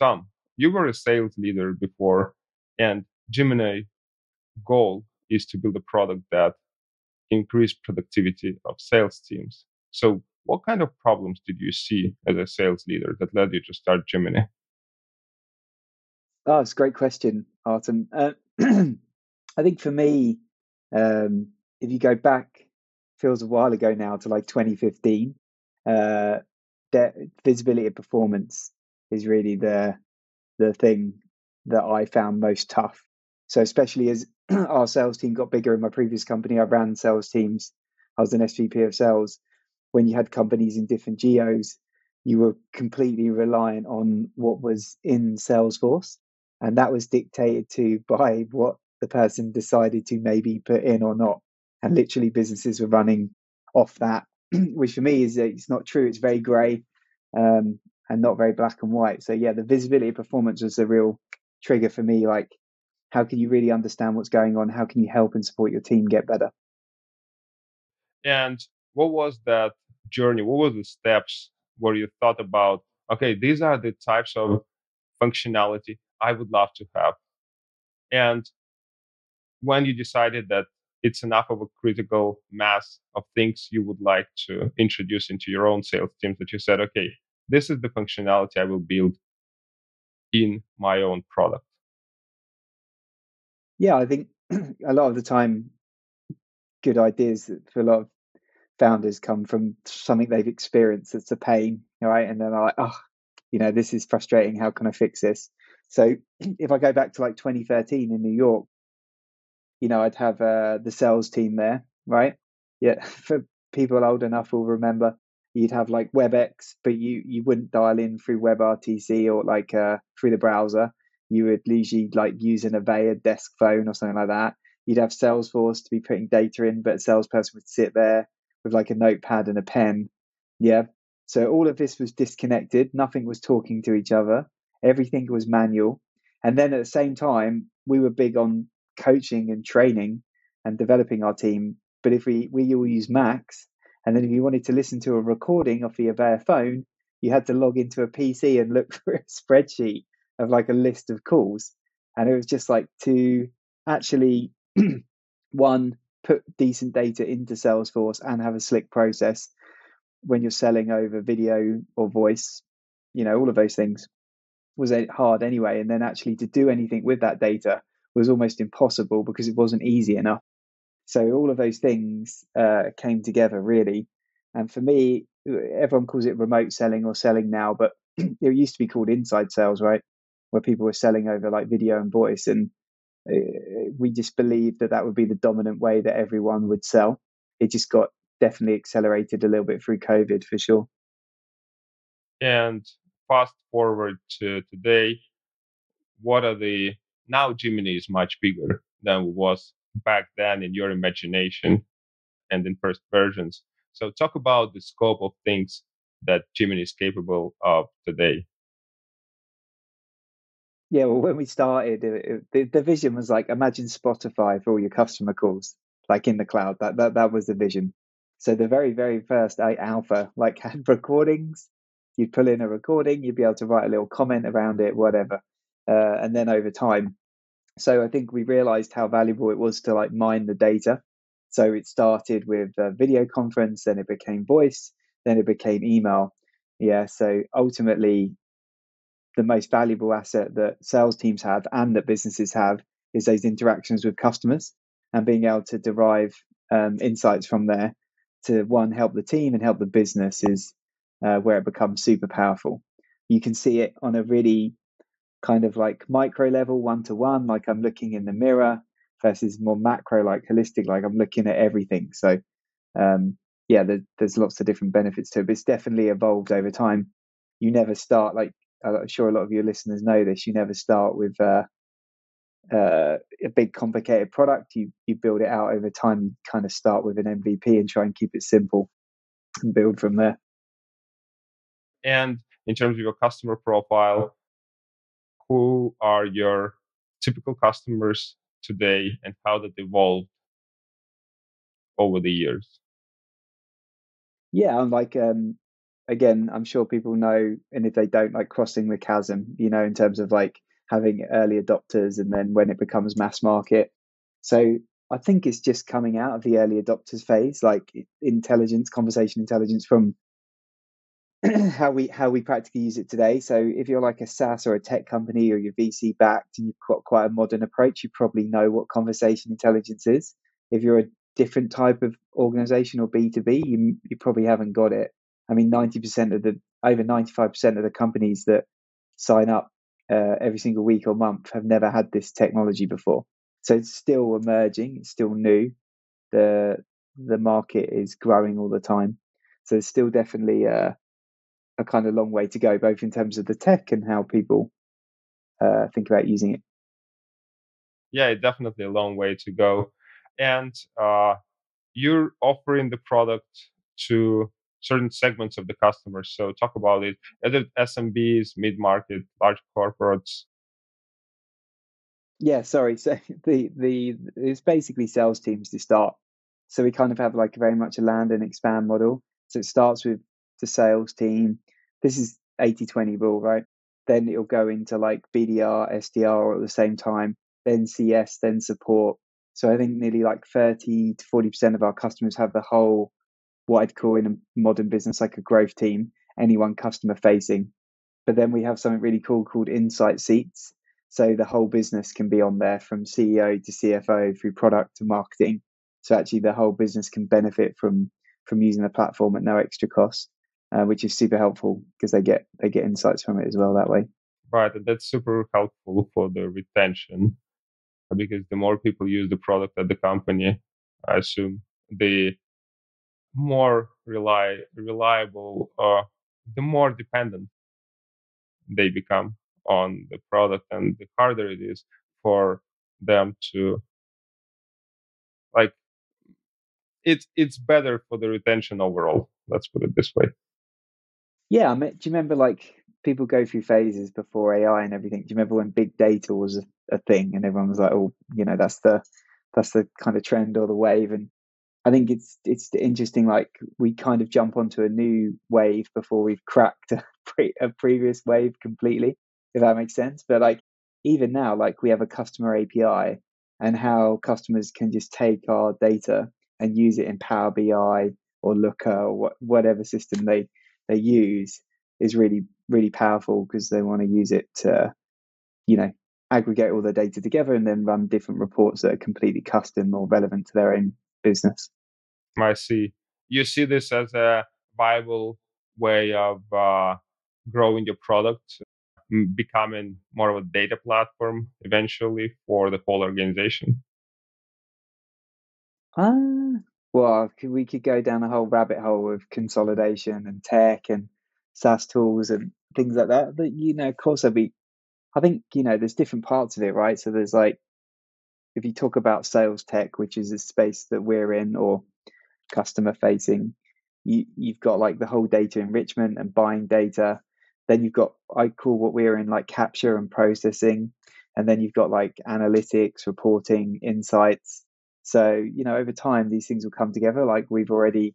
Tom, you were a sales leader before, and Jiminny goal is to build a product that increase productivity of sales teams. So, what kind of problems did you see as a sales leader that led you to start Jiminny? Oh, it's a great question, Artem. Uh, I think for me, um, if you go back, feels a while ago now to like 2015, uh, that visibility of performance is really the the thing that I found most tough. So especially as our sales team got bigger in my previous company, I ran sales teams. I was an SVP of sales. When you had companies in different geos, you were completely reliant on what was in Salesforce, and that was dictated to by what the person decided to maybe put in or not. And literally, businesses were running off that, which for me is it's not true. It's very grey um, and not very black and white. So yeah, the visibility performance was the real trigger for me. Like, how can you really understand what's going on? How can you help and support your team get better? And what was that journey? What were the steps where you thought about, okay, these are the types of functionality I would love to have? And when you decided that it's enough of a critical mass of things you would like to introduce into your own sales teams that you said, okay, this is the functionality I will build in my own product? Yeah, I think a lot of the time, good ideas for a lot of founders come from something they've experienced that's a pain, right? And then like, oh, you know, this is frustrating. How can I fix this? So if I go back to like 2013 in New York, you know, I'd have uh, the sales team there, right? Yeah, for people old enough will remember, you'd have like WebEx, but you you wouldn't dial in through WebRTC or like uh, through the browser. You would usually like use an Avaya desk phone or something like that. You'd have Salesforce to be putting data in, but a salesperson would sit there with like a notepad and a pen. Yeah. So all of this was disconnected. Nothing was talking to each other. Everything was manual. And then at the same time, we were big on coaching and training and developing our team. But if we, we all use Macs, and then if you wanted to listen to a recording off the Avaya phone, you had to log into a PC and look for a spreadsheet of like a list of calls. And it was just like to actually, one, put decent data into Salesforce and have a slick process when you're selling over video or voice, you know, all of those things was hard anyway. And then actually to do anything with that data was almost impossible because it wasn't easy enough. So all of those things uh, came together really. And for me, everyone calls it remote selling or selling now, but it used to be called inside sales, right? Where people were selling over like video and voice. And uh, we just believed that that would be the dominant way that everyone would sell. It just got definitely accelerated a little bit through COVID for sure. And fast forward to today, what are the now Jiminny is much bigger than it was back then in your imagination and in first versions. So talk about the scope of things that Jiminny is capable of today. Yeah, well, when we started, it, the, the vision was like imagine Spotify for all your customer calls, like in the cloud. That that that was the vision. So the very very first alpha like had recordings. You'd pull in a recording, you'd be able to write a little comment around it, whatever. Uh, and then over time, so I think we realized how valuable it was to like mine the data. So it started with video conference, then it became voice, then it became email. Yeah. So ultimately, the most valuable asset that sales teams have and that businesses have is those interactions with customers and being able to derive um, insights from there to one help the team and help the business is uh, where it becomes super powerful. You can see it on a really kind of like micro level, one to one, like I'm looking in the mirror, versus more macro, like holistic, like I'm looking at everything. So, um, yeah, there, there's lots of different benefits to it, but it's definitely evolved over time. You never start like I'm sure a lot of your listeners know this. You never start with uh, uh, a big complicated product. You you build it out over time. You kind of start with an MVP and try and keep it simple and build from there. And in terms of your customer profile, who are your typical customers today and how that evolved over the years? Yeah, I'm like um, again, I'm sure people know, and if they don't, like crossing the chasm, you know, in terms of like having early adopters and then when it becomes mass market. So I think it's just coming out of the early adopters phase, like intelligence, conversation intelligence from how we how we practically use it today. So if you're like a SaaS or a tech company or you're VC backed and you've got quite a modern approach, you probably know what conversation intelligence is. If you're a different type of organization or B2B, you you probably haven't got it. I mean, 90% of the over 95% of the companies that sign up uh, every single week or month have never had this technology before. So it's still emerging, it's still new. The the market is growing all the time. So it's still definitely uh, a kind of long way to go, both in terms of the tech and how people uh, think about using it. Yeah, definitely a long way to go. And uh, you're offering the product to certain segments of the customers. So talk about it. Is it SMBs, mid market, large corporates? Yeah, sorry. So the the it's basically sales teams to start. So we kind of have like very much a land and expand model. So it starts with the sales team, this is 80 20 rule, right? Then it'll go into like BDR, SDR at the same time, then CS, then support. So I think nearly like 30 to 40% of our customers have the whole, what I'd call in a modern business, like a growth team, anyone customer facing. But then we have something really cool called insight seats. So the whole business can be on there from CEO to CFO through product to marketing. So actually the whole business can benefit from from using the platform at no extra cost uh, which is super helpful because they get they get insights from it as well that way. Right, and that's super helpful for the retention because the more people use the product at the company, I assume the more rely reliable or the more dependent they become on the product and the harder it is for them to like it's it's better for the retention overall let's put it this way yeah, I mean, do you remember like people go through phases before AI and everything? Do you remember when big data was a, a thing and everyone was like, "Oh, you know, that's the that's the kind of trend or the wave." And I think it's it's interesting. Like we kind of jump onto a new wave before we've cracked a, pre- a previous wave completely, if that makes sense. But like even now, like we have a customer API and how customers can just take our data and use it in Power BI or Looker or what, whatever system they they use is really really powerful because they want to use it to you know aggregate all the data together and then run different reports that are completely custom or relevant to their own business. I see. You see this as a viable way of uh, growing your product becoming more of a data platform eventually for the whole organization? Uh, well, we could go down a whole rabbit hole of consolidation and tech and SaaS tools and things like that. But you know, of course, I'd be. I think you know, there's different parts of it, right? So there's like, if you talk about sales tech, which is a space that we're in, or customer facing, you you've got like the whole data enrichment and buying data. Then you've got I call what we're in like capture and processing, and then you've got like analytics, reporting, insights so you know, over time, these things will come together. Like we've already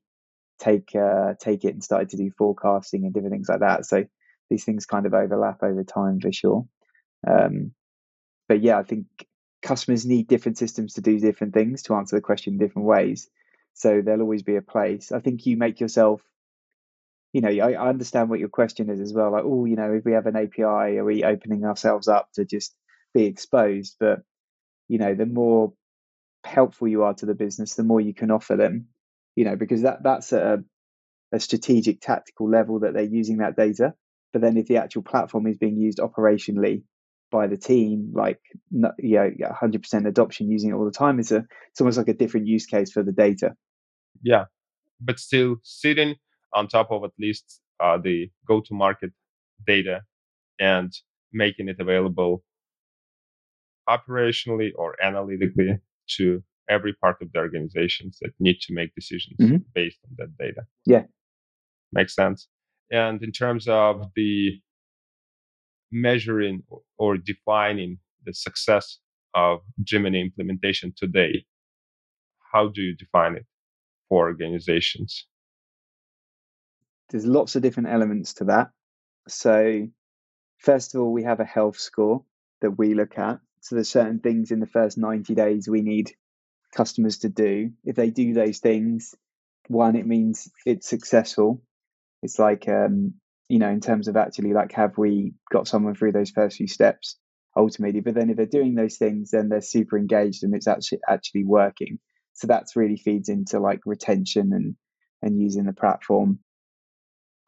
take uh, take it and started to do forecasting and different things like that. So these things kind of overlap over time for sure. Um, but yeah, I think customers need different systems to do different things to answer the question in different ways. So there'll always be a place. I think you make yourself, you know, I, I understand what your question is as well. Like, oh, you know, if we have an API, are we opening ourselves up to just be exposed? But you know, the more helpful you are to the business, the more you can offer them. You know, because that that's a a strategic tactical level that they're using that data. But then if the actual platform is being used operationally by the team, like you know, 100% adoption using it all the time, it's a it's almost like a different use case for the data. Yeah, but still sitting on top of at least uh, the go-to-market data and making it available operationally or analytically to every part of the organizations that need to make decisions mm-hmm. based on that data. Yeah. Makes sense. And in terms of the measuring or defining the success of Jiminny implementation today, how do you define it for organizations? there's lots of different elements to that. So first of all, we have a health score that we look at. So there's certain things in the first 90 days we need customers to do. If they do those things, one, it means it's successful. It's like um, you know, in terms of actually like have we got someone through those first few steps ultimately. But then if they're doing those things, then they're super engaged and it's actually actually working. So that's really feeds into like retention and and using the platform.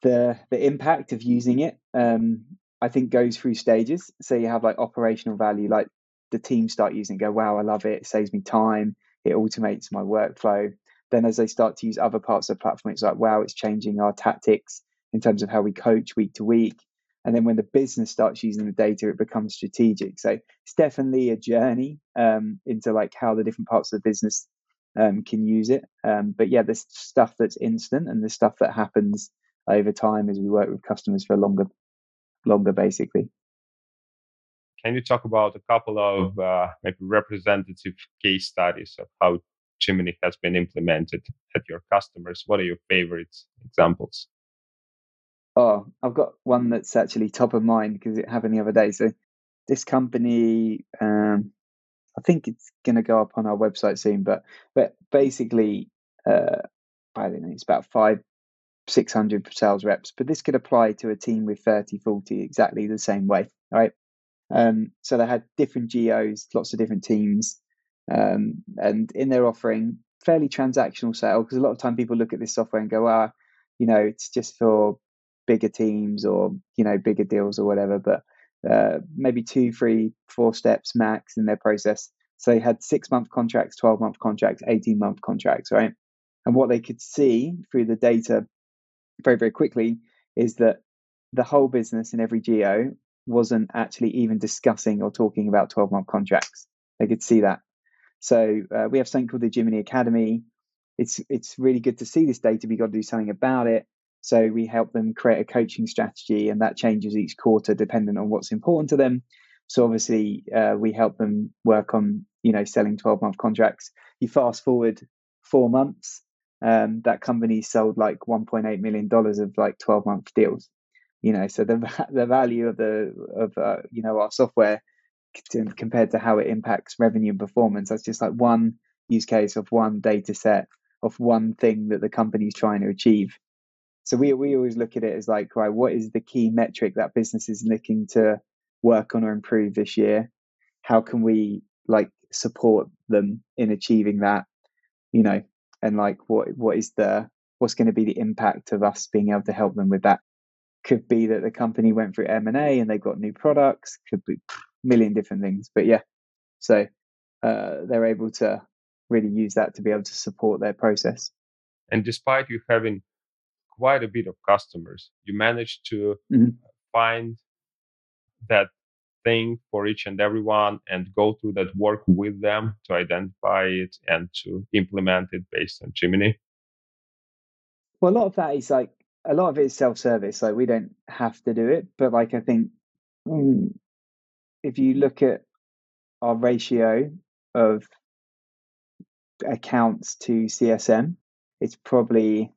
The the impact of using it, um, I think, goes through stages. So you have like operational value, like the team start using it, go, wow, I love it. It saves me time. It automates my workflow. Then as they start to use other parts of the platform, it's like, wow, it's changing our tactics in terms of how we coach week to week. And then when the business starts using the data, it becomes strategic. So it's definitely a journey um, into like how the different parts of the business um, can use it. Um, but yeah, there's stuff that's instant and there's stuff that happens over time as we work with customers for longer, longer basically. Can you talk about a couple of uh, maybe representative case studies of how Jiminny has been implemented at your customers? What are your favorite examples? Oh, I've got one that's actually top of mind because it happened the other day. So this company, um, I think it's going to go up on our website soon, but but basically, uh, I don't know, it's about five, six hundred sales reps, but this could apply to a team with 30, 40 exactly the same way, right? Um, so they had different geos, lots of different teams, um, and in their offering, fairly transactional sale because a lot of time people look at this software and go, ah, you know, it's just for bigger teams or you know bigger deals or whatever but uh, maybe two three four steps max in their process. So they had six month contracts 12 month contracts 18 month contracts right? And what they could see through the data very very quickly is that the whole business in every geo wasn't actually even discussing or talking about 12 month contracts they could see that so uh, we have something called the Jiminny Academy. It's it's really good to see this data. We got to do something about it. So we help them create a coaching strategy, and that changes each quarter depending on what's important to them. So obviously, uh, we help them work on you know selling 12 month contracts. You fast forward four months, um, that company sold like 1.8 million dollars of like 12 month deals. You know, so the the value of the of uh, you know our software compared to how it impacts revenue and performance. That's just like one use case of one data set of one thing that the company's trying to achieve. So we we always look at it as like, right, what is the key metric that business is looking to work on or improve this year? How can we like support them in achieving that? You know, and like what what is the what's going to be the impact of us being able to help them with that? Could be that the company went through M and A and they've got new products. Could be a million different things. But yeah, so uh, they're able to really use that to be able to support their process. And despite you having quite a bit of customers. You manage to mm-hmm. find that thing for each and everyone and go through that work with them to identify it and to implement it based on Jiminny? Well, a lot of that is like a lot of it is self-service. Like we don't have to do it, but like I think mm, if you look at our ratio of accounts to CSM, it's probably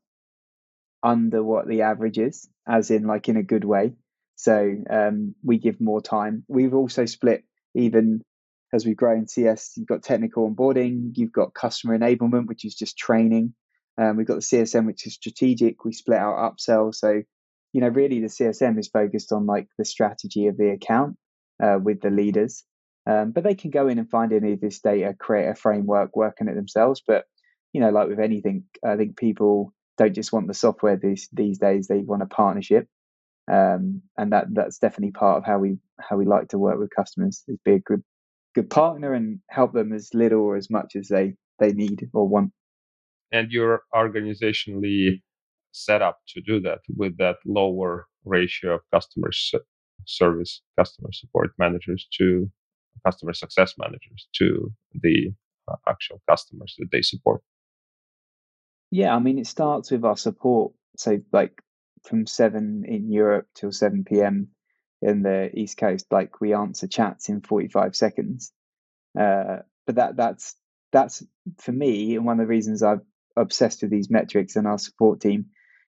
under what the average is, as in like in a good way. So um, we give more time. We've also split even as we grow in CS. You've got technical onboarding, you've got customer enablement, which is just training. Um, we've got the CSM, which is strategic. We split out upsell. So you know, really, the CSM is focused on like the strategy of the account uh, with the leaders. Um, but they can go in and find any of this data, create a framework, work on it themselves. But you know, like with anything, I think people don't just want the software these these days; they want a partnership, um, and that that's definitely part of how we how we like to work with customers is be a good good partner and help them as little or as much as they they need or want. And you're organizationally set up to do that with that lower ratio of customer service, customer support managers to customer success managers to the uh, actual customers that they support. Yeah, I mean, it starts with our support. So, like from 7 in Europe till 7 p.m. in the East Coast, like we answer chats in 45 seconds. Uh, but that that's that's for me, and one of the reasons I'm obsessed with these metrics and our support team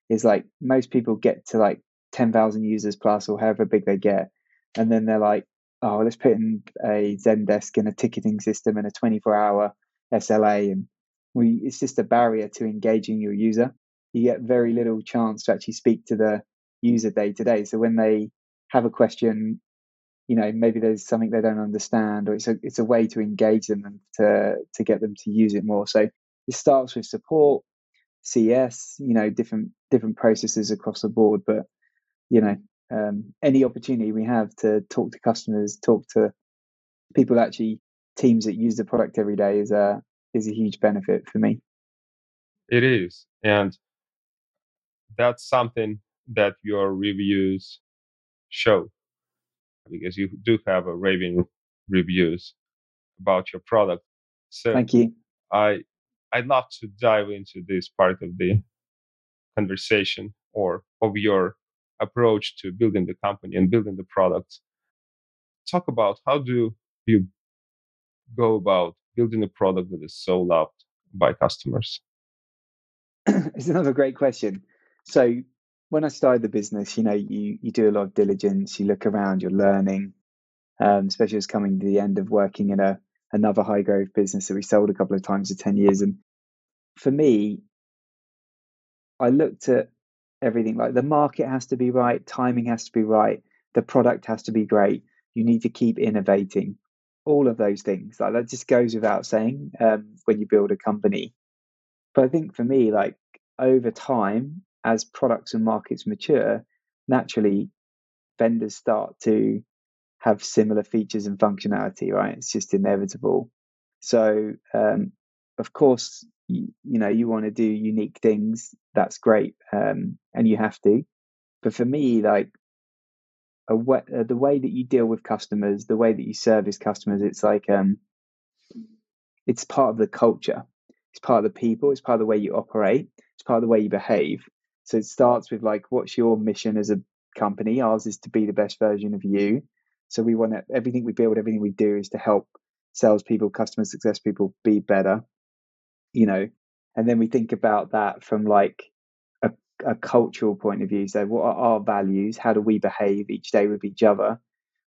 is like most people get to like 10,000 users plus or however big they get. And then they're like, oh, let's put in a Zendesk and a ticketing system and a 24 hour SLA. And we, it's just a barrier to engaging your user. You get very little chance to actually speak to the user day to day. So when they have a question, you know, maybe there's something they don't understand, or it's a it's a way to engage them and to to get them to use it more. So it starts with support, CS, you know, different different processes across the board. But you know, um, any opportunity we have to talk to customers, talk to people actually teams that use the product every day is a is a huge benefit for me. It is, and that's something that your reviews show because you do have a raving reviews about your product. So thank you. I I'd love to dive into this part of the conversation or of your approach to building the company and building the product. Talk about how do you go about building a product that is so loved by customers? it's another great question. So when I started the business, you know, you you do a lot of diligence, you look around, you're learning, um, especially as coming to the end of working in a another high growth business that we sold a couple of times for 10 years. And for me, I looked at everything like the market has to be right, timing has to be right, the product has to be great. You need to keep innovating. All of those things. Like that just goes without saying um, when you build a company. But I think for me, like over time, as products and markets mature, naturally vendors start to have similar features and functionality, right? It's just inevitable. So, um, of course, you, you, know, you want to do unique things. That's great, um, and you have to. But for me, like a uh, the way that you deal with customers, the way that you service customers, it's like um, it's part of the culture. It's part of the people. It's part of the way you operate. It's part of the way you behave. So it starts with like, what's your mission as a company? Ours is to be the best version of you. So we want to, everything we build, everything we do is to help salespeople, customer success people be better, you know. And then we think about that from like a, a cultural point of view. So what are our values? How do we behave each day with each other?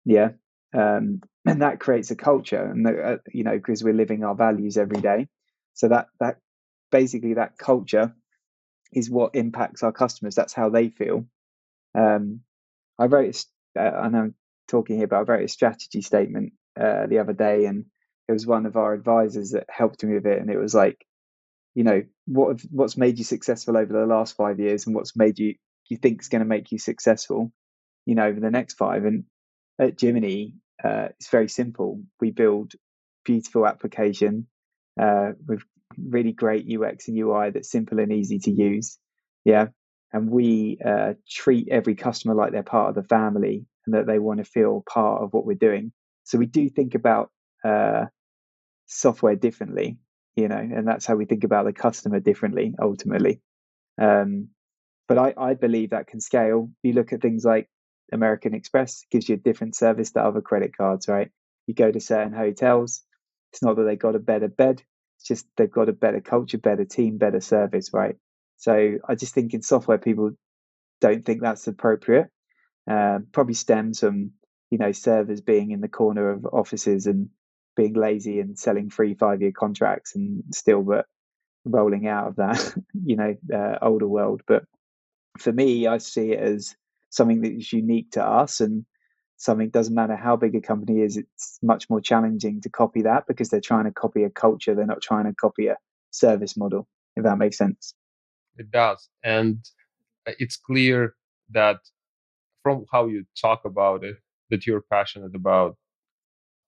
Yeah. Um, and that creates a culture and uh, you know because we're living our values every day so that that basically that culture is what impacts our customers. That's how they feel. Um, I wrote, uh, I know talking here, wrote a strategy statement uh, the other day, and it was one of our advisors that helped me with it. And it was like, you know, what what's made you successful over the last five years, and what's made you you think is going to make you successful, you know, over the next five. And at Jiminny, uh, it's very simple. We build beautiful application uh, with really great UX and UI that's simple and easy to use. Yeah. And we uh, treat every customer like they're part of the family and that they want to feel part of what we're doing. So we do think about uh, software differently, you know, and that's how we think about the customer differently ultimately. Um, but I, I believe that can scale. You look at things like American Express gives you a different service to other credit cards, right? You go to certain hotels. It's not that they got a better bed. It's just they've got a better culture, better team, better service, right? So I just think in software, people don't think that's appropriate. Um, probably stems from you know servers being in the corner of offices and being lazy and selling free five year contracts and still but rolling out of that you know uh, older world. But for me, I see it as something that is unique to us and something doesn't matter how big a company is it's much more challenging to copy that because they're trying to copy a culture. They're not trying to copy a service model if that makes sense. It does. And uh, it's clear that from how you talk about it that you're passionate about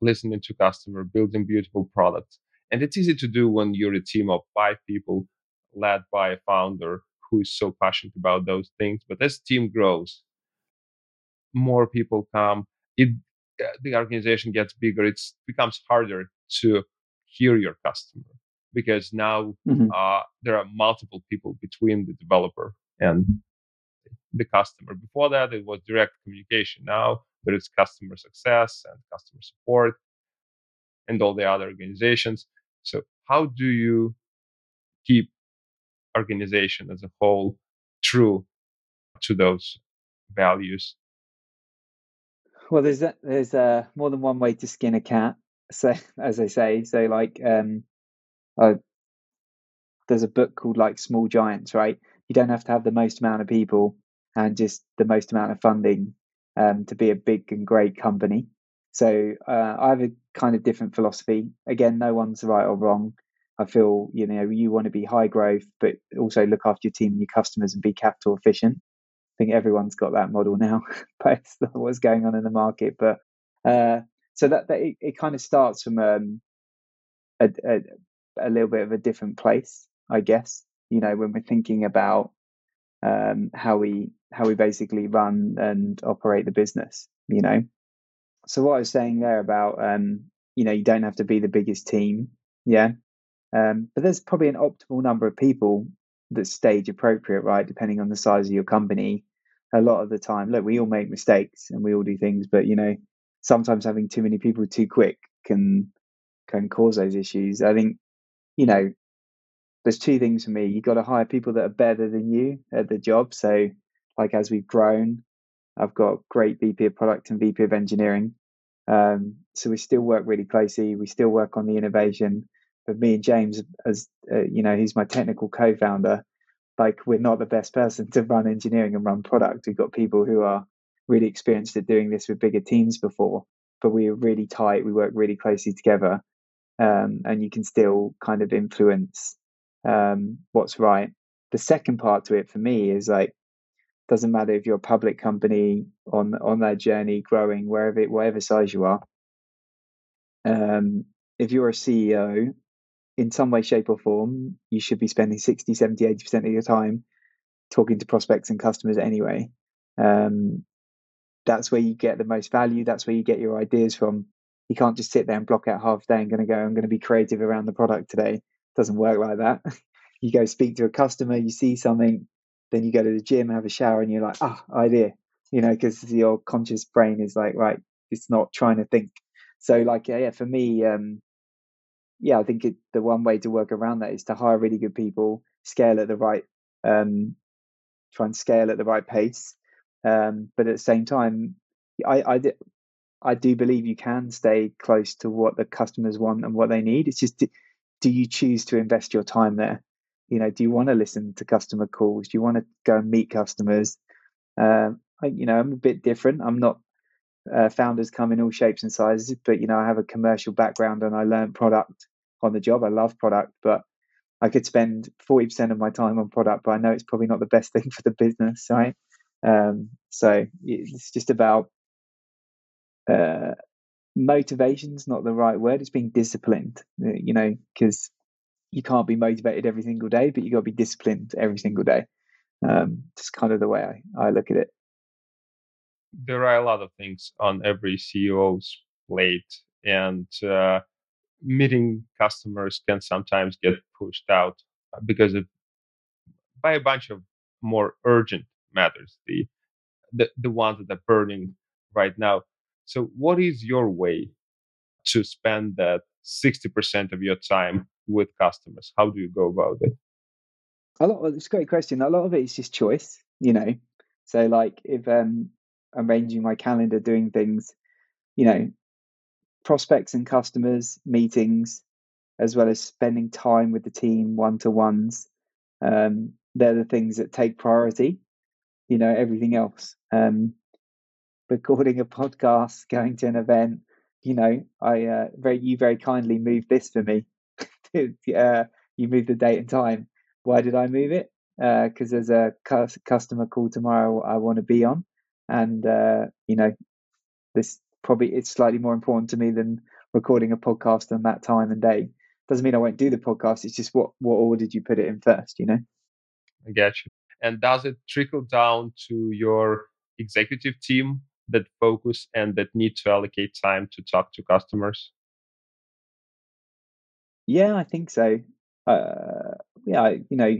listening to customer building beautiful products and it's easy to do when you're a team of five people led by a founder who is so passionate about those things but as team grows more people come, it uh, the organization gets bigger. It becomes harder to hear your customer because now mm-hmm. uh, there are multiple people between the developer and the customer. Before that, it was direct communication. Now there is customer success and customer support and all the other organizations. So how do you keep organization as a whole true to those values? Well, there's a, there's uh, more than one way to skin a cat. So, as I say, so like, um, uh, there's a book called like Small Giants, right? You don't have to have the most amount of people and just the most amount of funding um, to be a big and great company. So uh, I have a kind of different philosophy. Again, no one's right or wrong. I feel you know you want to be high growth, but also look after your team and your customers and be capital efficient. I think everyone's got that model now, based on what's going on in the market. But uh, so that, that it, it, kind of starts from um, a, a, a little bit of a different place, I guess. You know, when we're thinking about um, how we how we basically run and operate the business. You know, so what I was saying there about um, you know you don't have to be the biggest team, yeah, um, but there's probably an optimal number of people that's stage appropriate, right? Depending on the size of your company. A lot of the time, look, we all make mistakes and we all do things, but you know, sometimes having too many people too quick can can cause those issues. I think, you know, there's two things for me. You've got to hire people that are better than you at the job. So, like as we've grown, I've got great VP of product and VP of engineering. Um, so we still work really closely. We still work on the innovation but me and James, as uh, you know, he's my technical co-founder. Like we're not the best person to run engineering and run product. We've got people who are really experienced at doing this with bigger teams before, but we are really tight. We work really closely together, um, and you can still kind of influence um, what's right. The second part to it for me is like doesn't matter if you're a public company on on that journey growing wherever whatever size you are um, if you're a ceo in some way, shape, or form, you should be spending 60, 70, 80% of your time talking to prospects and customers anyway. Um, that's where you get the most value. That's where you get your ideas from. You can't just sit there and block out half day and going to go, I'm going to be creative around the product today. It doesn't work like that. you go speak to a customer, you see something, then you go to the gym, have a shower, and you're like, ah, idea, you know, because your conscious brain is like, right, it's not trying to think. So, like, yeah, yeah for me, um, yeah, I think it, the one way to work around that is to hire really good people, scale at the right, um, try and scale at the right pace. Um, but at the same time, I, I, I do believe you can stay close to what the customers want and what they need. It's just, do you choose to invest your time there? You know, do you want to listen to customer calls? Do you want to go and meet customers? Um, you know, I'm a bit different. I'm not uh, founders come in all shapes and sizes, but you know, I have a commercial background and I learned product on the job. I love product, but I could spend 40% of my time on product, but I know it's probably not the best thing for the business, right? Um, so it's just about uh, motivation's not the right word. It's being disciplined, uh, you know, because you can't be motivated every single day, but you got to be disciplined every single day. Um, just kind of the way I, I look at it there are a lot of things on every CEO's plate, and uh, meeting customers can sometimes get pushed out uh, because of by a bunch of more urgent matters, the the, the ones that are burning right now. So, what is your way to spend that 60% of your time with customers? How do you go about it? A lot. Of, It's a great question. A lot of it is just choice, you know. So, like, if um, I'm arranging my calendar, doing things, you know, prospects and customers, meetings, as well as spending time with the team, one to ones. Um, they're the things that take priority. You know, everything else. Um, recording a podcast, going to an event. You know, I uh, very you very kindly moved this for me. uh, you moved the date and time. Why did I move it? Because uh, there's a cu- customer call tomorrow I want to be on and uh, you know this probably it's slightly more important to me than recording a podcast on that time and day doesn't mean i won't do the podcast it's just what what order did you put it in first you know i get you and does it trickle down to your executive team that focus and that need to allocate time to talk to customers yeah i think so uh, yeah you know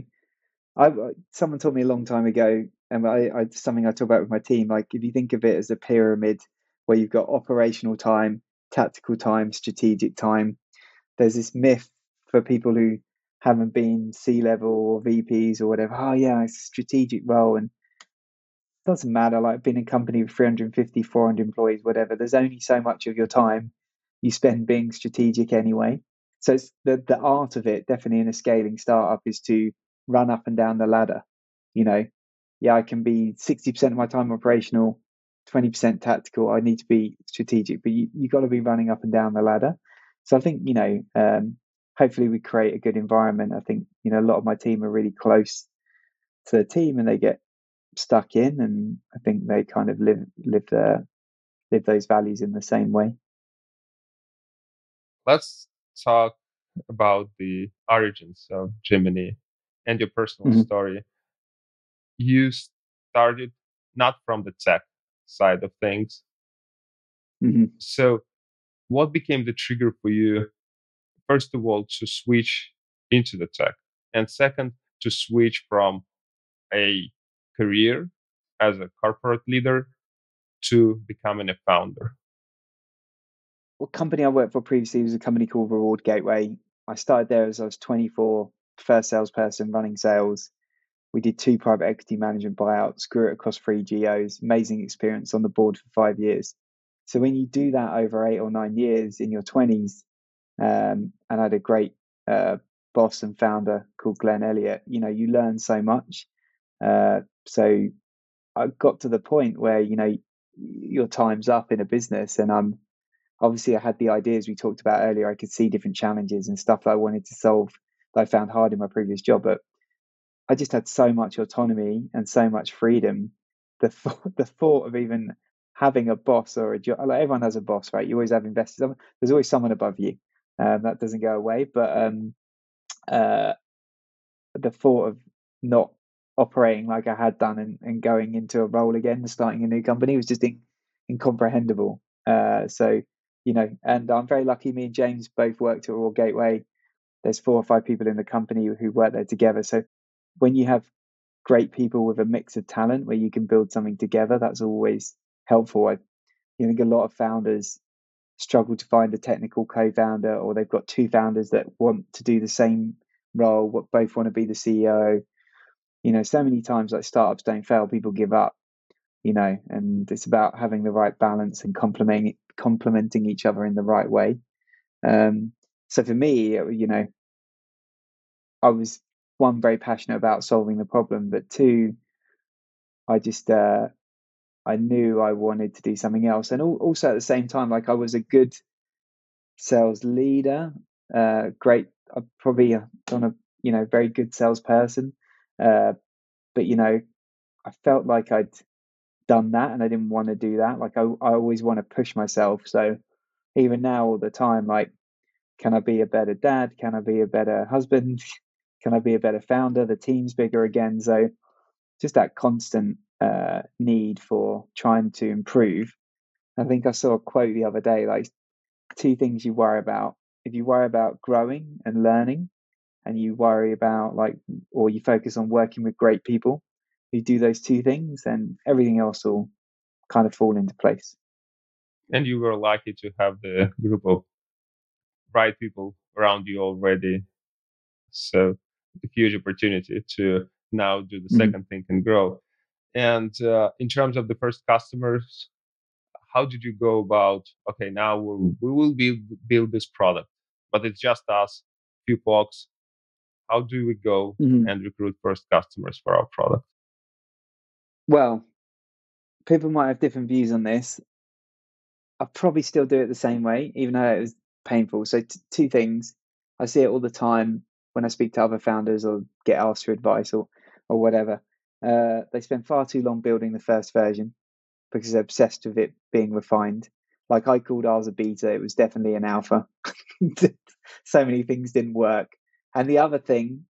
I someone told me a long time ago and I, I something I talk about with my team. Like if you think of it as a pyramid where you've got operational time, tactical time, strategic time. There's this myth for people who haven't been C level or VPs or whatever. Oh yeah, it's a strategic role and doesn't matter. Like being a company with 350, 400 employees, whatever. There's only so much of your time you spend being strategic anyway. So it's the the art of it, definitely in a scaling startup, is to run up and down the ladder. You know, yeah, I can be 60% of my time operational, 20% tactical. I need to be strategic, but you you got to be running up and down the ladder. So I think you know, um, hopefully we create a good environment. I think you know a lot of my team are really close to the team, and they get stuck in, and I think they kind of live live the live those values in the same way. Let's talk about the origins of Jiminny and your personal mm-hmm. story. You started not from the tech side of things. Mm-hmm. So, what became the trigger for you, first of all, to switch into the tech? And second, to switch from a career as a corporate leader to becoming a founder? What company I worked for previously was a company called Reward Gateway. I started there as I was 24, first salesperson running sales. We did two private equity management buyouts, grew it across three geos, amazing experience on the board for five years. So when you do that over eight or nine years in your 20s, um, and I had a great uh, boss and founder called Glenn Elliott, you know, you learn so much. Uh, so I got to the point where, you know, your time's up in a business and I'm obviously I had the ideas we talked about earlier. I could see different challenges and stuff that I wanted to solve that I found hard in my previous job, but I just had so much autonomy and so much freedom. The th- the thought of even having a boss or a job, like everyone has a boss, right? You always have investors. There's always someone above you. Um, that doesn't go away. But um, uh, the thought of not operating like I had done and, and going into a role again and starting a new company was just in, incomprehensible. Uh, so you know, and I'm very lucky. Me and James both worked at Reward Gateway. There's four or five people in the company who work there together. So when you have great people with a mix of talent where you can build something together, that's always helpful. I you think a lot of founders struggle to find a technical co-founder, or they've got two founders that want to do the same role, what both want to be the CEO. You know, so many times like startups don't fail, people give up. You know, and it's about having the right balance and complementing complementing each other in the right way. Um, so for me, you know, I was one very passionate about solving the problem, but two, I just uh, I knew I wanted to do something else, and also at the same time, like I was a good sales leader, uh, great, I probably on a you know very good salesperson, uh, but you know, I felt like I'd done that and I didn't want to do that. Like I, I always want to push myself. So even now all the time, like, can I be a better dad? Can I be a better husband? Can I be a better founder? The team's bigger again. So just that constant uh, need for trying to improve. I think I saw a quote the other day, like two things you worry about. If you worry about growing and learning, and you worry about like, or you focus on working with great people, you do those two things, then everything else will kind of fall into place. And you were lucky to have the group of right people around you already. So a huge opportunity to now do the mm-hmm. second thing and grow. And uh, in terms of the first customers, how did you go about? Okay, now we we will be, build this product, but it's just us, few folks. How do we go mm-hmm. and recruit first customers for our product? Well, people might have different views on this. I probably still do it the same way, even though it was painful. So, t- two things. I see it all the time when I speak to other founders or get asked for advice or, or whatever. Uh, they spend far too long building the first version because they're obsessed with it being refined. Like I called ours a beta, it was definitely an alpha. so many things didn't work. And the other thing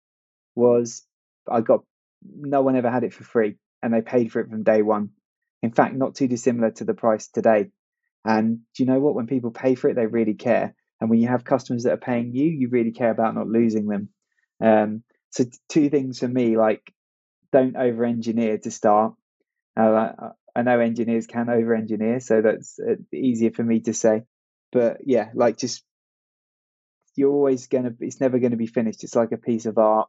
was I got no one ever had it for free and they paid for it from day one. In fact, not too dissimilar to the price today. And do you know what? When people pay for it, they really care. And when you have customers that are paying you, you really care about not losing them. Um, so, two things for me like don't over engineer to start. Uh, I know engineers can over engineer, so that's uh, easier for me to say. But yeah, like just you're always going to it's never going to be finished it's like a piece of art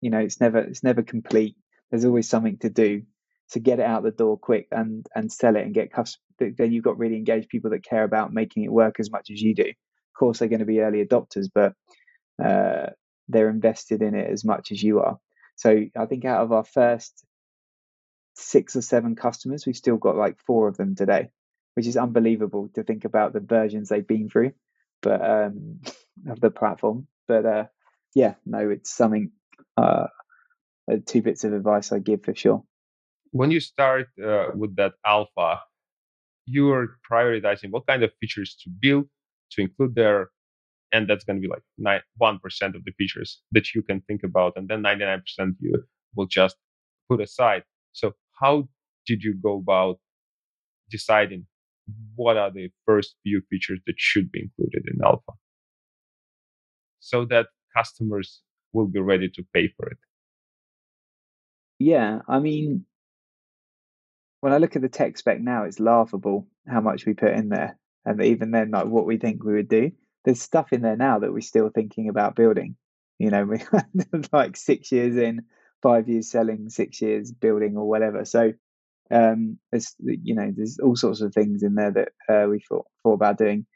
you know it's never it's never complete there's always something to do to get it out the door quick and and sell it and get customers then you've got really engaged people that care about making it work as much as you do. Of course they're going to be early adopters but uh, they're invested in it as much as you are. So i think out of our first six or seven customers we've still got like four of them today which is unbelievable to think about the versions they've been through but um of the platform. But uh yeah no it's something uh two bits of advice i give for sure when you start uh, with that alpha, you are prioritizing what kind of features to build to include there, and that's going to be like nine, 1% of the features that you can think about, and then 99% you will just put aside. So, how did you go about deciding what are the first few features that should be included in alpha so that customers will be ready to pay for it? Yeah, I mean, when I look at the tech spec now, it's laughable how much we put in there. And even then, like what we think we would do, there's stuff in there now that we're still thinking about building. You know, we like six years in, five years selling, six years building, or whatever. So, um, there's you know, there's all sorts of things in there that uh, we thought thought about doing.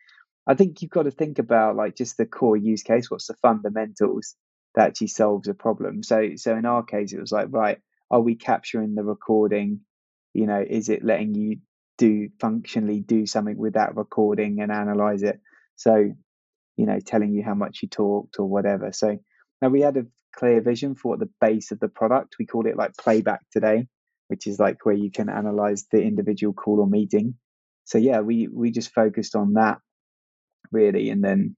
I think you've got to think about like just the core use case. What's the fundamentals that actually solves a problem? So, so in our case, it was like, right, are we capturing the recording? you know is it letting you do functionally do something with that recording and analyze it? So you know telling you how much you talked or whatever. So now we had a clear vision for what the base of the product we called it like playback today which is like where you can analyze the individual call or meeting. So yeah we we just focused on that really and then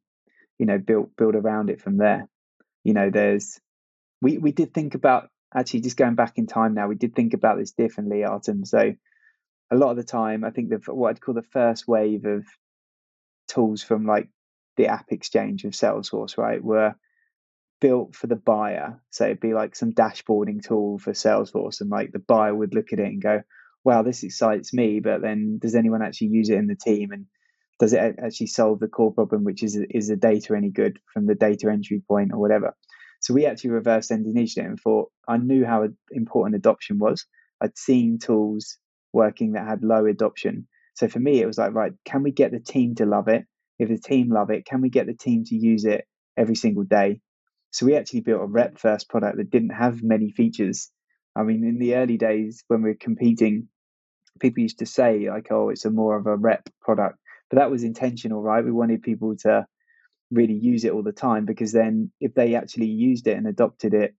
you know build build around it from there. You know there's we we did think about actually just going back in time now, we did think about this differently, Artem. So a lot of the time, I think the what I'd call the first wave of tools from like the app exchange of Salesforce, right, were built for the buyer. So it'd be like some dashboarding tool for Salesforce, and like the buyer would look at it and go, "Wow, this excites me," but then does anyone actually use it in the team and does it actually solve the core problem, which is is the data any good from the data entry point or whatever? So we actually reverse engineered it and thought I knew how important adoption was. I'd seen tools working that had low adoption. So for me, it was like, right, can we get the team to love it? If the team love it, can we get the team to use it every single day? So we actually built a rep first product that didn't have many features. I mean, in the early days when we were competing, people used to say like, "Oh, it's a more of a rep product," but that was intentional, right? We wanted people to really use it all the time because then if they actually used it and adopted it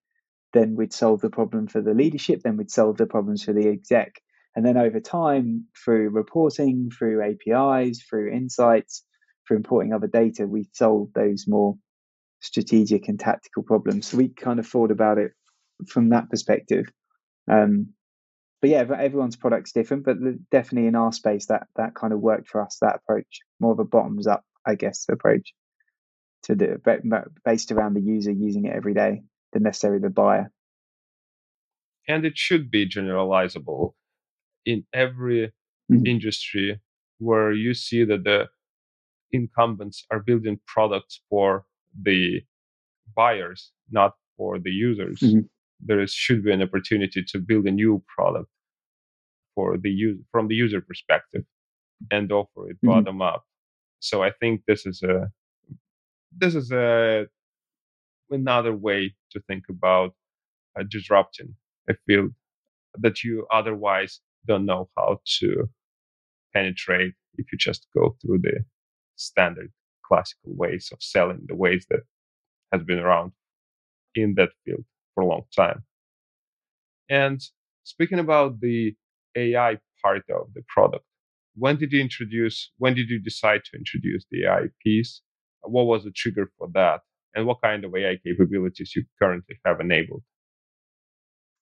then we'd solve the problem for the leadership then we'd solve the problems for the exec. And then over time through reporting through apis through insights through importing other data we solved those more strategic and tactical problems. So we kind of thought about it from that perspective. Um, but yeah everyone's product's different but definitely in our space that that kind of worked for us that approach. More of a bottoms up i guess approach to do based around the user using it every day than necessarily the buyer. And it should be generalizable in every mm-hmm. industry where you see that the incumbents are building products for the buyers, not for the users. Mm-hmm. There is, should be an opportunity to build a new product for the user from the user perspective and offer it mm-hmm. bottom up. So I think this is a this is a another way to think about uh, disrupting a field that you otherwise don't know how to penetrate if you just go through the standard classical ways of selling the ways that has been around in that field for a long time. And speaking about the ai part of the product when did you introduce when did you decide to introduce the ai piece what was the trigger for that? And what kind of ai capabilities you currently have enabled?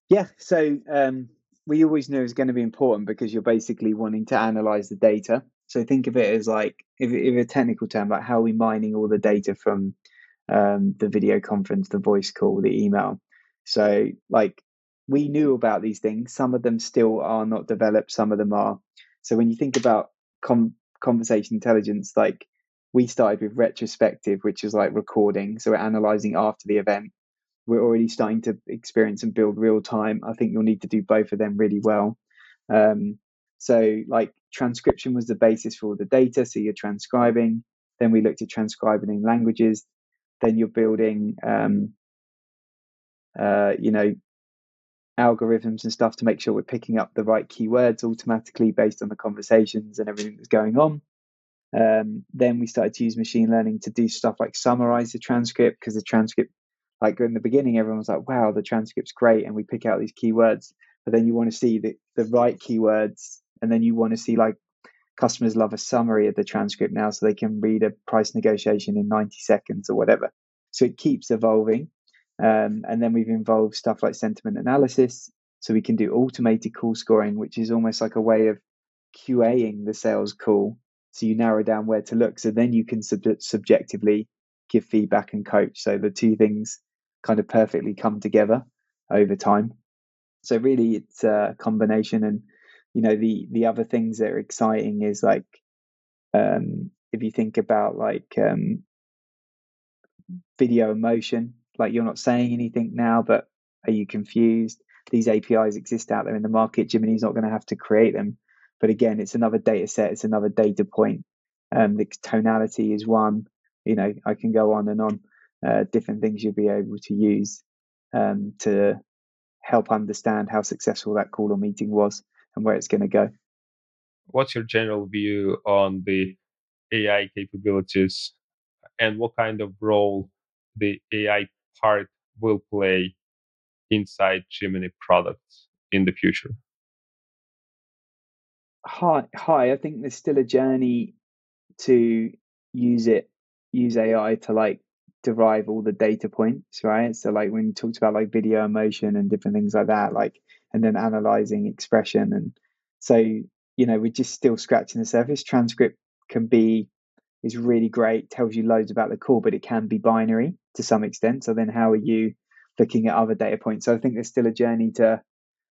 Yeah so um, we always knew it was going to be important because you're basically wanting to analyze the data. So think of it as like if, if a technical term like how are we mining all the data from um, the video conference the voice call the email? So like we knew about these things. Some of them still are not developed some of them are. So when you think about com- conversation intelligence like we started with retrospective, which is like recording. So we're analyzing after the event. We're already starting to experience and build real time. I think you'll need to do both of them really well. Um, so, like transcription was the basis for all the data. So you're transcribing. Then we looked at transcribing in languages. Then you're building, um, uh, you know, algorithms and stuff to make sure we're picking up the right keywords automatically based on the conversations and everything that's going on. Um, then we started to use machine learning to do stuff like summarize the transcript because the transcript, like in the beginning, everyone was like, wow, the transcript's great. And we pick out these keywords, but then you want to see the, the right keywords. And then you want to see like customers love a summary of the transcript now so they can read a price negotiation in 90 seconds or whatever. So it keeps evolving. Um, and then we've involved stuff like sentiment analysis. So we can do automated call scoring, which is almost like a way of QAing the sales call so you narrow down where to look. So then you can sub- subjectively give feedback and coach. So the two things kind of perfectly come together over time. So really, it's a combination. And you know, the the other things that are exciting is like um, if you think about like um, video emotion, like you're not saying anything now, but are you confused? These APIs exist out there in the market. Jiminny's not going to have to create them but again, it's another data set, it's another data point. Um, the tonality is one. You know, I can go on and on. Uh, different things you'll be able to use um, to help understand how successful that call or meeting was and where it's going to go. What's your general view on the AI capabilities and what kind of role the AI part will play inside Jiminny products in the future? Hi, hi. I think there's still a journey to use it, use AI to like derive all the data points, right? So like when you talked about like video emotion and different things like that, like and then analyzing expression and so you know we're just still scratching the surface. Transcript can be is really great, tells you loads about the call, but it can be binary to some extent. So then how are you looking at other data points? So I think there's still a journey to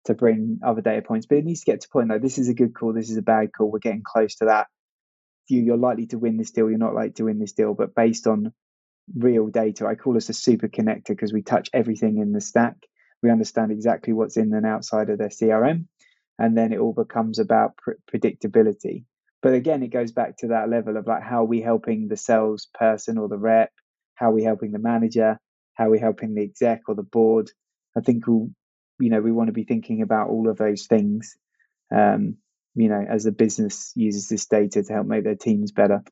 to bring other data points. But it needs to get to a point like this is a good call, this is a bad call. We're getting close to that. You, you're likely to win this deal, you're not likely to win this deal, but based on real data, I call us a super connector because we touch everything in the stack. We understand exactly what's in and outside of their CRM, and then it all becomes about pr- predictability. But again, it goes back to that level of like how are we helping the salesperson or the rep, how are we helping the manager, how are we helping the exec or the board. I think we'll, you know we want to be thinking about all of those things um, you know as the business uses this data to help make their teams better.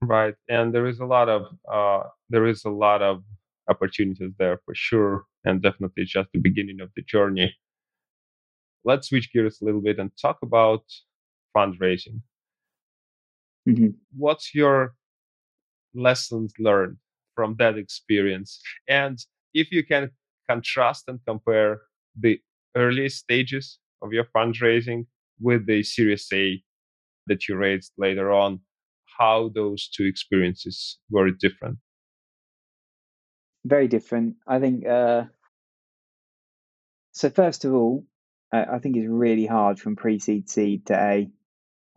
Right and there is a lot of uh, there is a lot of opportunities there for sure and definitely just the beginning of the journey. Let's switch gears a little bit and talk about fundraising. Mm-hmm. what's your lessons learned from that experience? And if you can contrast and compare the early stages of your fundraising with the Series A that you raised later on, how those two experiences were different? Very different. I think. Uh, so first of all, I think it's really hard from pre-seed seed to A.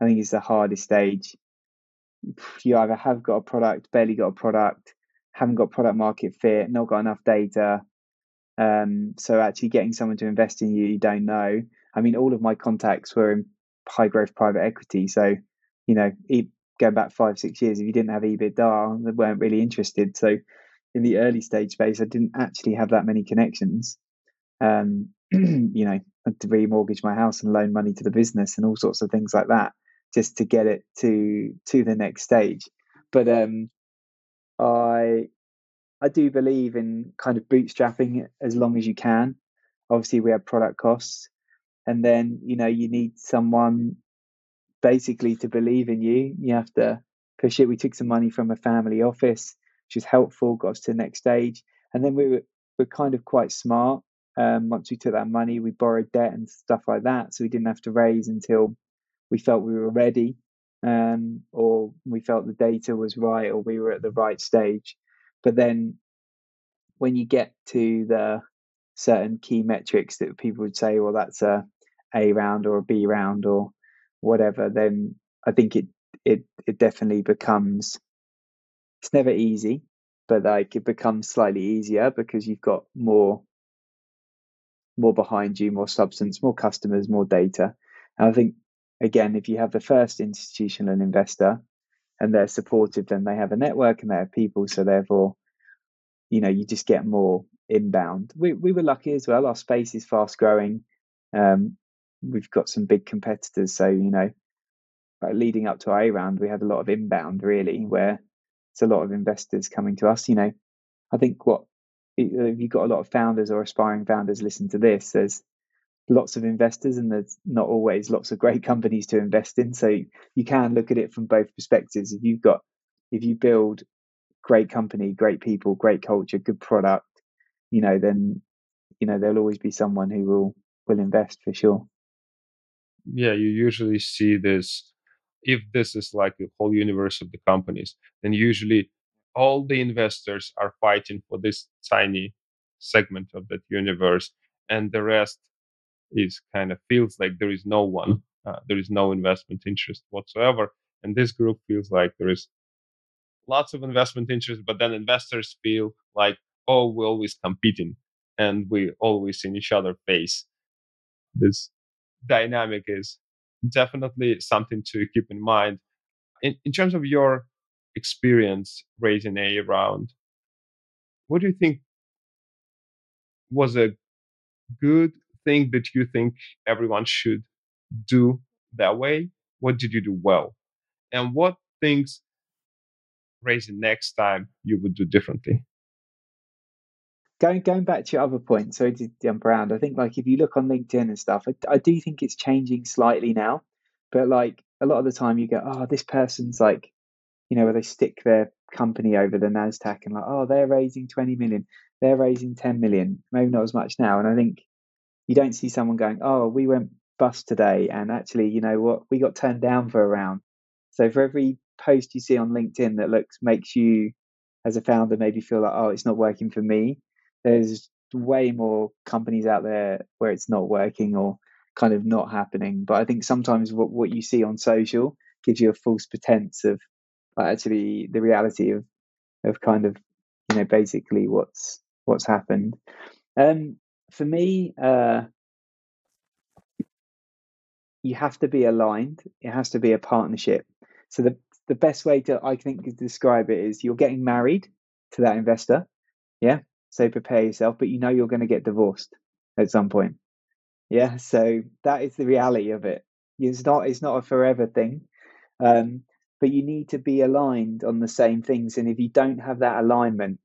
I think it's the hardest stage. You either have got a product, barely got a product, haven't got product market fit, not got enough data, um, so actually getting someone to invest in you you don't know. I mean, all of my contacts were in high growth private equity. So, you know, going back five, six years, if you didn't have EBITDA, they weren't really interested. So in the early stage space, I didn't actually have that many connections. Um, you know, I had to remortgage my house and loan money to the business and all sorts of things like that just to get it to to the next stage. But um, I I do believe in kind of bootstrapping as long as you can. Obviously, we have product costs, and then you know you need someone basically to believe in you. You have to push it. We took some money from a family office, which was helpful, got us to the next stage, and then we were kind of quite smart. Um, once we took that money, we borrowed debt and stuff like that, so we didn't have to raise until we felt we were ready, um, or we felt the data was right, or we were at the right stage. But then when you get to the certain key metrics that people would say, well, that's a A round or a B round or whatever, then I think it it it definitely becomes it's never easy, but like it becomes slightly easier because you've got more more behind you, more substance, more customers, more data. And I think again, if you have the first institutional investor and they're supportive, then they have a network and they have people, so therefore, you know, you just get more inbound. We we were lucky as well. Our space is fast growing. Um, we've got some big competitors, so you know, leading up to our A round, we had a lot of inbound really, where it's a lot of investors coming to us. You know, I think what if you've got a lot of founders or aspiring founders listen to this, there's lots of investors and there's not always lots of great companies to invest in. So you can look at it from both perspectives. If you've got if you build great company, great people, great culture, good product, you know, then you know there'll always be someone who will will invest for sure. Yeah, you usually see this if this is like the whole universe of the companies, then usually all the investors are fighting for this tiny segment of that universe, and the rest is kind of feels like there is no one, uh, there is no investment interest whatsoever, and this group feels like there is lots of investment interest, but then investors feel like, oh, we're always competing and we always in each other face. This dynamic is definitely something to keep in mind. In, in terms of your experience raising a round, what do you think was a good thing that you think everyone should do that way? What did you do well? And what things raising next time you would do differently? Going going back to your other point, so to jump around, I think like if you look on LinkedIn and stuff, I, I do think it's changing slightly now. But like a lot of the time, you go, oh, this person's like, you know, where they stick their company over the Nasdaq and like, oh, they're raising twenty million, they're raising ten million, maybe not as much now. And I think you don't see someone going, oh, we went bust today, and actually, you know what, we got turned down for a round. So for every post you see on LinkedIn that looks makes you as a founder maybe feel like, oh, it's not working for me. There's way more companies out there where it's not working or kind of not happening. But I think sometimes what, what you see on social gives you a false pretense of actually the reality of of kind of you know basically what's what's happened. Um, for me, uh, you have to be aligned. It has to be a partnership. So the the best way to I think describe it is you're getting married to that investor. Yeah. So prepare yourself, but you know you're going to get divorced at some point. Yeah. So that is the reality of it. It's not it's not a forever thing. Um, but you need to be aligned on the same things. And if you don't have that alignment,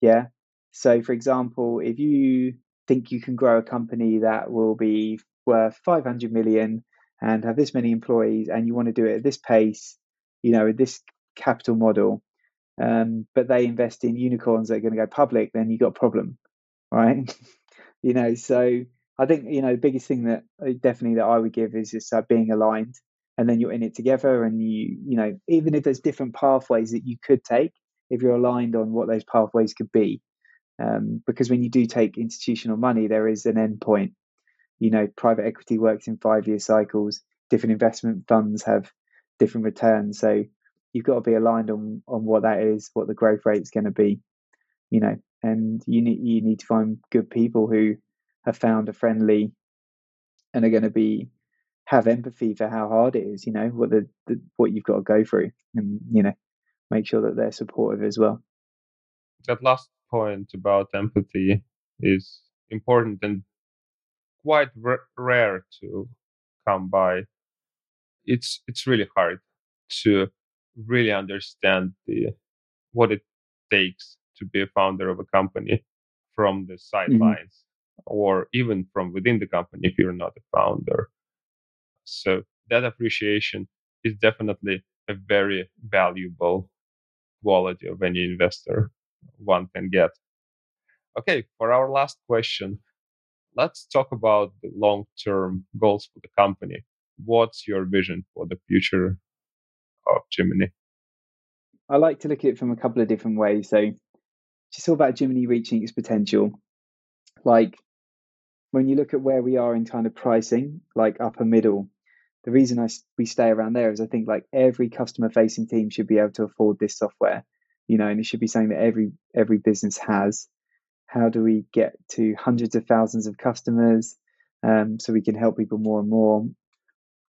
yeah. So for example, if you think you can grow a company that will be worth 500 million and have this many employees and you want to do it at this pace you know, this capital model, um, but they invest in unicorns that are going to go public, then you got a problem, right? you know, so I think you know the biggest thing that uh, definitely that I would give is just uh, being aligned, and then you're in it together, and you you know even if there's different pathways that you could take, if you're aligned on what those pathways could be, um, because when you do take institutional money, there is an end point. You know, private equity works in five year cycles. Different investment funds have different returns. So you've got to be aligned on on what that is, what the growth rate is going to be, you know, and you need you need to find good people who have found a friendly and are going to be have empathy for how hard it is, you know, what the, the what you've got to go through, and you know, make sure that they're supportive as well. That last point about empathy is important and quite r- rare to come by it's it's really hard to really understand the what it takes to be a founder of a company from the mm-hmm. sidelines mm-hmm. or even from within the company if you're not a founder so that appreciation is definitely a very valuable quality of any investor one can get okay for our last question let's talk about the long term goals for the company what's your vision for the future of Jiminny? I like to look at it from a couple of different ways. So, just all about Jiminny reaching its potential. Like when you look at where we are in kind of pricing, like upper middle, the reason I we stay around there is I think like every customer facing team should be able to afford this software, you know, and it should be something that every every business has. How do we get to hundreds of thousands of customers um, so we can help people more and more?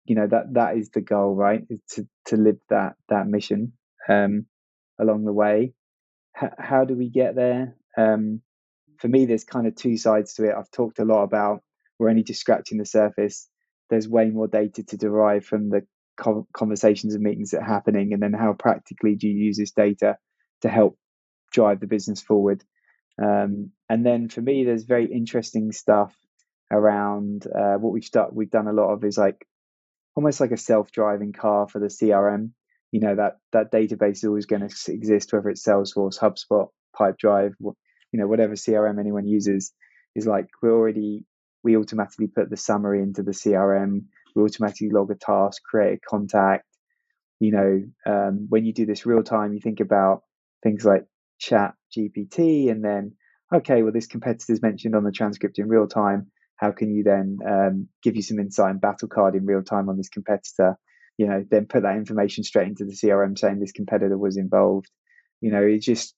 You know that that is the goal, right? Is to to live that that mission um, along the way. H- how do we get there? Um, for me, there's kind of two sides to it. I've talked a lot about we're only just scratching the surface. There's way more data to derive from the conversations and meetings that are happening, and then how practically do you use this data to help drive the business forward? Um, and then for me, there's very interesting stuff around uh, what we've start, we've done a lot of is like almost like a self-driving car for the CRM. You know that that database is always going to exist, whether it's Salesforce, HubSpot, Pipedrive, you know whatever crm anyone uses is like we already we automatically put the summary into the crm we automatically log a task create a contact you know um, when you do this real time you think about things like chat gpt and then okay well this competitor is mentioned on the transcript in real time how can you then um, give you some insight and battle card in real time on this competitor you know then put that information straight into the crm saying this competitor was involved you know it just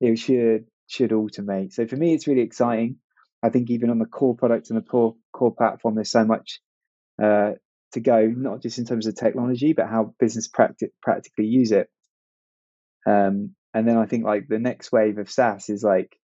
it should should automate. So for me, it's really exciting. I think even on the core product and the core core platform, there's so much uh, to go, not just in terms of technology, but how business practi- practically use it. Um, and then I think like the next wave of SaaS is like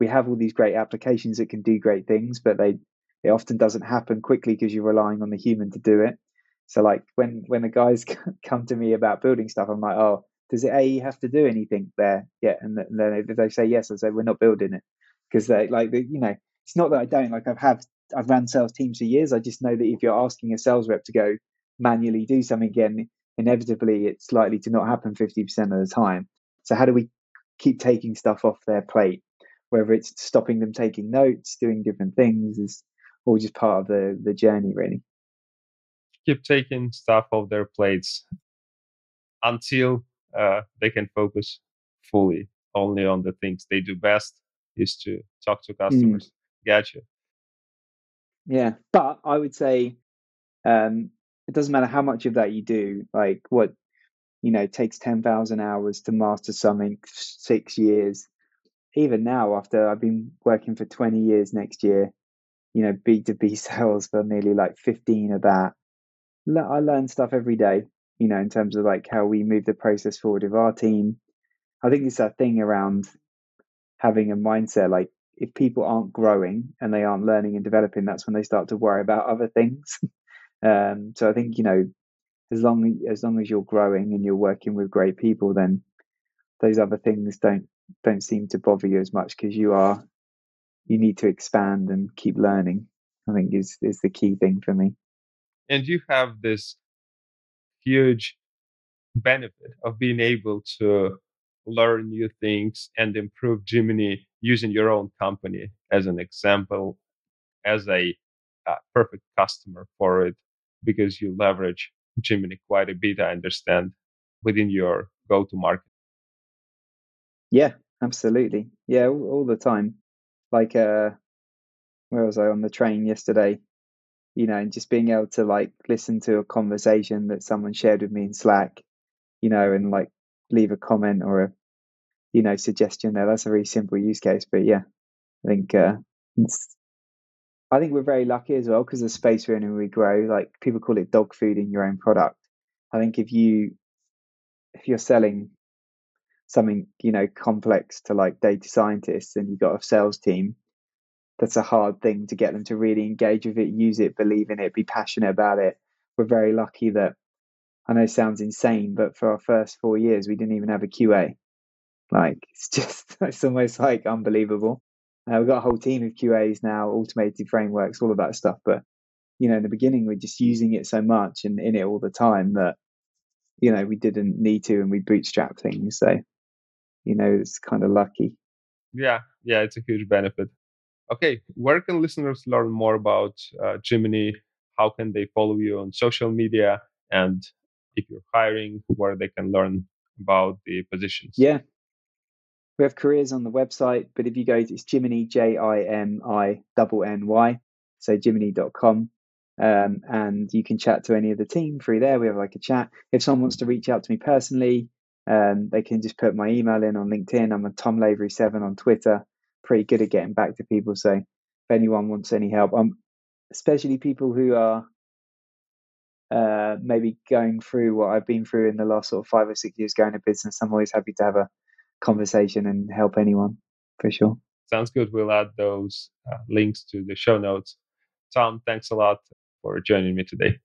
we have all these great applications that can do great things, but they it often doesn't happen quickly because you're relying on the human to do it. So like when when the guys come to me about building stuff, I'm like, oh, does it AE have to do anything there yet? And then if they say yes, I say we're not building it because they like the, you know it's not that I don't like I've had I've ran sales teams for years. I just know that if you're asking a sales rep to go manually do something again, inevitably it's likely to not happen 50% of the time. So how do we keep taking stuff off their plate? Whether it's stopping them taking notes, doing different things, is all just part of the the journey, really. Keep taking stuff off their plates until uh, they can focus fully only on the things they do best is to talk to mm. customers. Mm. Gotcha. Yeah, but I would say um, it doesn't matter how much of that you do. Like what you know takes ten thousand hours to master something, six years. Even now, after I've been working for twenty years next year, you know, B two B sales for nearly like fifteen of that. I learn stuff every day you know, in terms of like how we move the process forward with our team. I think it's that thing around having a mindset like if people aren't growing and they aren't learning and developing, that's when they start to worry about other things. um, so I think you know, as long as long as you're growing and you're working with great people, then those other things don't don't seem to bother you as much because you are you need to expand and keep learning. I think is is the key thing for me. And you have this huge benefit of being able to learn new things and improve Jiminny using your own company as an example, as a uh, perfect customer for it, because you leverage Jiminny quite a bit, I understand, within your go to market. Yeah, absolutely. Yeah, all, all the time. Like, uh, where was I on the train yesterday? you know, and just being able to like listen to a conversation that someone shared with me in Slack, you know, and like leave a comment or a, you know, suggestion there. That's a very simple use case, but yeah, I think uh, I think we're very lucky as well because the space we're in and we grow. Like people call it dog food in your own product. I think if you if you're selling something you know complex to like data scientists and you've got a sales team that's a hard thing to get them to really engage with it, use it, believe in it, be passionate about it. We're very lucky that I know it sounds insane, but for our first four years, we didn't even have a QA. Like it's just it's almost like unbelievable. Uh, we've got a whole team of QAs now, automated frameworks, all of that stuff. But you know, in the beginning, we're just using it so much and in it all the time that you know we didn't need to, and we bootstrap things. So you know, it's kind of lucky. Yeah, yeah, it's a huge benefit. Okay, where can listeners learn more about uh, Jiminny? How can they follow you on social media? And if you're hiring, where they can learn about the positions? Yeah. We have careers on the website, but if you go, to, it's Jiminny, J I M I N N Y, so jiminny.com. Um, and you can chat to any of the team through there. We have like a chat. If someone wants to reach out to me personally, um, they can just put my email in on LinkedIn. I'm a Tom Lavery7 on Twitter. Pretty good at getting back to people. So if anyone wants any help, um, especially people who are uh, maybe going through what I've been through in the last sort of five or six years going to business, I'm always happy to have a conversation and help anyone for sure. Sounds good. We'll add those uh, links to the show notes. Tom, thanks a lot for joining me today.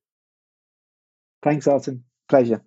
Thanks, Artem. Pleasure.